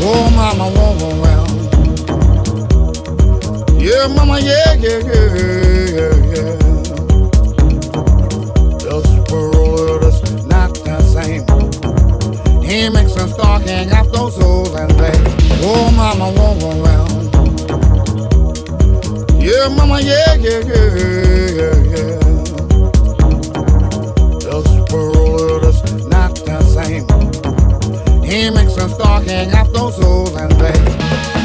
Oh, mama, walk around. Yeah, mama, yeah, yeah, yeah, yeah, yeah. This world is not the same. He makes us stalking at those souls and play. Oh, mama, walk around. Yeah, mama, yeah, yeah, yeah, yeah, yeah. He makes us stalking at those souls and play.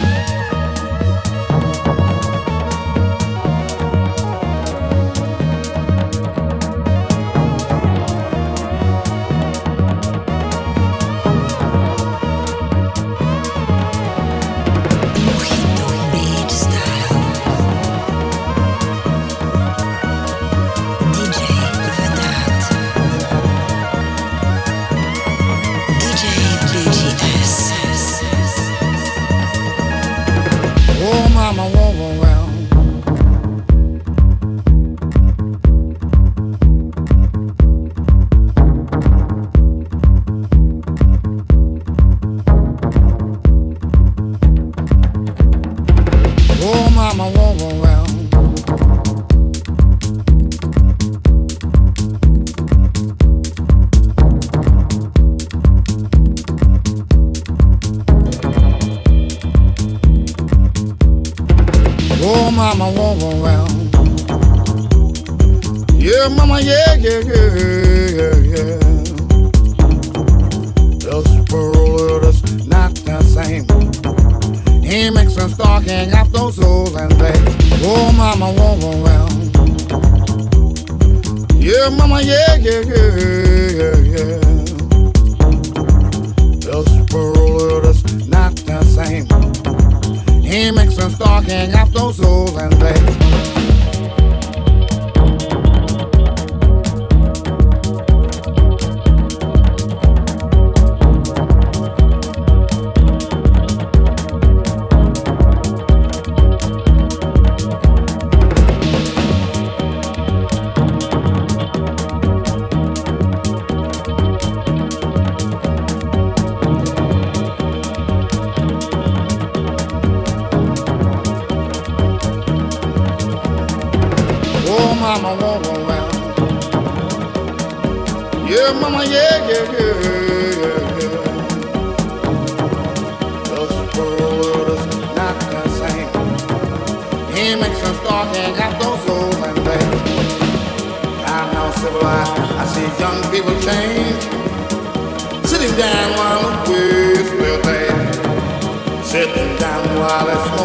Mama, walk around. Yeah, mama, yeah, yeah, yeah, yeah, yeah. World is not the same. He makes us stalking at those souls and play. Oh, mama, walk around. Yeah, mama, yeah, yeah, yeah, yeah, yeah. World is not the same. He makes stalking at those souls and play. civilized. I see young people change, sitting down while the whistler they sitting down while it's